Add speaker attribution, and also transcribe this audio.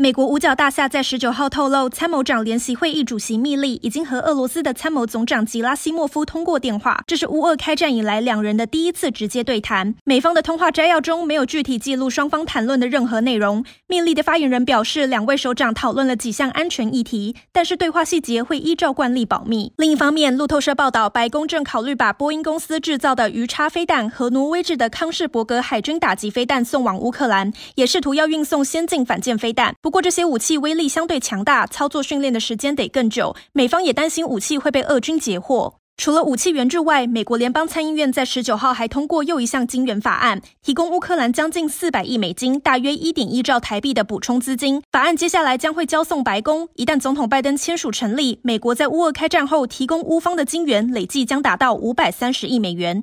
Speaker 1: 美国五角大厦在十九号透露，参谋长联席会议主席密利已经和俄罗斯的参谋总长吉拉西莫夫通过电话，这是乌俄开战以来两人的第一次直接对谈。美方的通话摘要中没有具体记录双方谈论的任何内容。密利的发言人表示，两位首长讨论了几项安全议题，但是对话细节会依照惯例保密。另一方面，路透社报道，白宫正考虑把波音公司制造的鱼叉飞弹和挪威制的康士伯格海军打击飞弹送往乌克兰，也试图要运送先进反舰飞弹。不过，这些武器威力相对强大，操作训练的时间得更久。美方也担心武器会被俄军截获。除了武器援助外，美国联邦参议院在十九号还通过又一项金援法案，提供乌克兰将近四百亿美金（大约一点一兆台币）的补充资金。法案接下来将会交送白宫。一旦总统拜登签署成立，美国在乌俄开战后提供乌方的金援累计将达到五百三十亿美元。